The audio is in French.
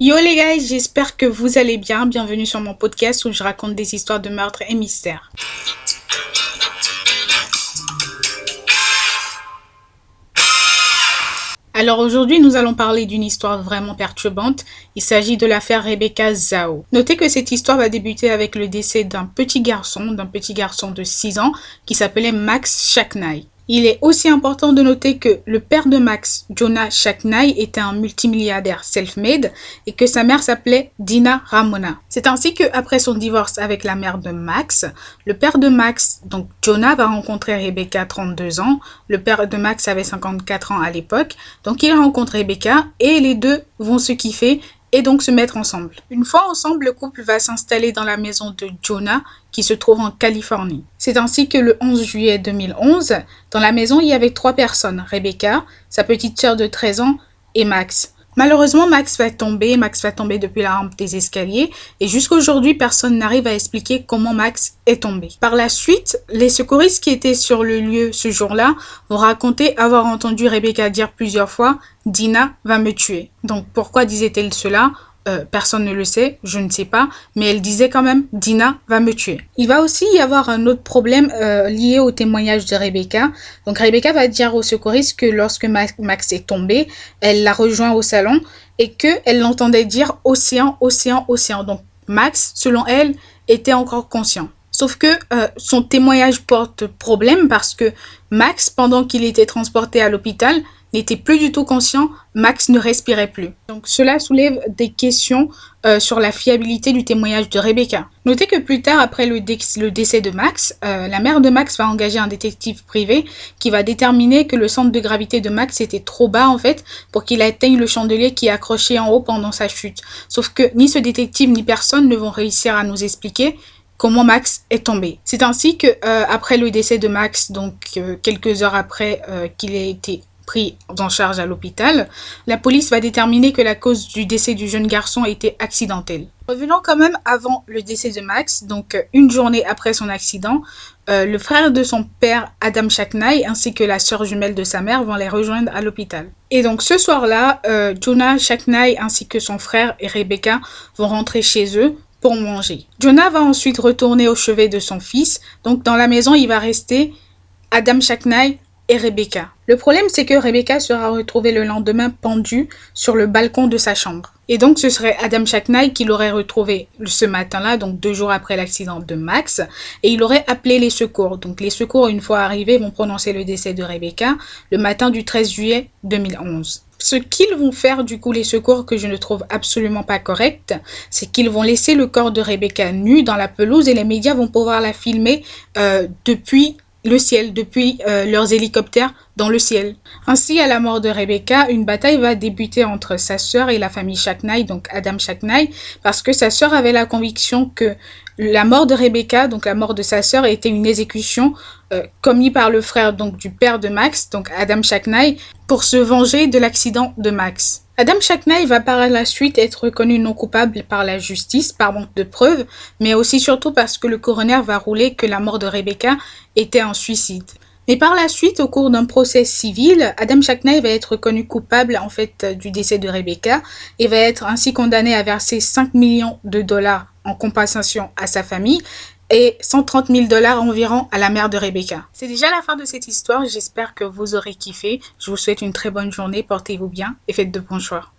Yo les gars, j'espère que vous allez bien. Bienvenue sur mon podcast où je raconte des histoires de meurtres et mystères. Alors aujourd'hui, nous allons parler d'une histoire vraiment perturbante. Il s'agit de l'affaire Rebecca Zhao. Notez que cette histoire va débuter avec le décès d'un petit garçon, d'un petit garçon de 6 ans qui s'appelait Max Shaknai. Il est aussi important de noter que le père de Max, Jonah Shaknai, était un multimilliardaire self-made et que sa mère s'appelait Dina Ramona. C'est ainsi que après son divorce avec la mère de Max, le père de Max, donc Jonah, va rencontrer Rebecca, 32 ans. Le père de Max avait 54 ans à l'époque. Donc il rencontre Rebecca et les deux vont se kiffer et donc se mettre ensemble. Une fois ensemble, le couple va s'installer dans la maison de Jonah qui se trouve en Californie. C'est ainsi que le 11 juillet 2011, dans la maison, il y avait trois personnes, Rebecca, sa petite sœur de 13 ans et Max. Malheureusement, Max va tomber, Max va tomber depuis la rampe des escaliers et jusqu'à aujourd'hui, personne n'arrive à expliquer comment Max est tombé. Par la suite, les secouristes qui étaient sur le lieu ce jour-là vont raconter avoir entendu Rebecca dire plusieurs fois Dina va me tuer. Donc pourquoi disait-elle cela? Euh, personne ne le sait, je ne sais pas, mais elle disait quand même Dina va me tuer. Il va aussi y avoir un autre problème euh, lié au témoignage de Rebecca. Donc Rebecca va dire au secouriste que lorsque Max est tombé, elle l'a rejoint au salon et que elle l'entendait dire océan, océan, océan. Donc Max, selon elle, était encore conscient. Sauf que euh, son témoignage porte problème parce que Max, pendant qu'il était transporté à l'hôpital, n'était plus du tout conscient, Max ne respirait plus. Donc cela soulève des questions euh, sur la fiabilité du témoignage de Rebecca. Notez que plus tard, après le, décès de Max, euh, la mère de Max va engager un détective privé qui va déterminer que le centre de gravité de Max était trop bas en fait pour qu'il atteigne le chandelier qui est accroché en haut pendant sa chute. Sauf que ni ce détective ni personne ne vont réussir à nous expliquer comment Max est tombé. C'est ainsi que euh, après le décès de Max, donc quelques heures après qu'il ait été pris en charge à l'hôpital, la police va déterminer que la cause du décès du jeune garçon était accidentelle. Revenons quand même avant le décès de Max, donc une journée après son accident, euh, le frère de son père, Adam Shaknai, ainsi que la sœur jumelle de sa mère vont les rejoindre à l'hôpital. Et donc ce soir-là, euh, Jonah Shaknai ainsi que son frère et Rebecca vont rentrer chez eux pour manger. Jonah va ensuite retourner au chevet de son fils, donc dans la maison il va rester Adam Shaknai et Rebecca. Le problème, c'est que Rebecca sera retrouvée le lendemain pendue sur le balcon de sa chambre. Et donc, ce serait Adam Shacknai qui l'aurait retrouvée ce matin-là, donc deux jours après l'accident de Max, et il aurait appelé les secours. Donc, les secours, une fois arrivés, vont prononcer le décès de Rebecca le matin du 13 juillet 2011. Ce qu'ils vont faire, du coup, les secours, que je ne trouve absolument pas correct, c'est qu'ils vont laisser le corps de Rebecca nu dans la pelouse et les médias vont pouvoir la filmer euh, depuis le ciel, depuis euh, leurs hélicoptères dans le ciel. Ainsi, à la mort de Rebecca, une bataille va débuter entre sa sœur et la famille Shaknai, donc Adam Shaknai, parce que sa sœur avait la conviction que la mort de Rebecca, donc la mort de sa sœur, était une exécution euh, commise par le frère donc du père de Max, donc Adam Shaknai, pour se venger de l'accident de Max. Adam Shackney va par la suite être reconnu non coupable par la justice par manque de preuves, mais aussi surtout parce que le coroner va rouler que la mort de Rebecca était un suicide. Mais par la suite, au cours d'un procès civil, Adam Shackney va être reconnu coupable en fait du décès de Rebecca et va être ainsi condamné à verser 5 millions de dollars en compensation à sa famille et 130 000 dollars environ à la mère de Rebecca. C'est déjà la fin de cette histoire, j'espère que vous aurez kiffé. Je vous souhaite une très bonne journée, portez-vous bien et faites de bons choix.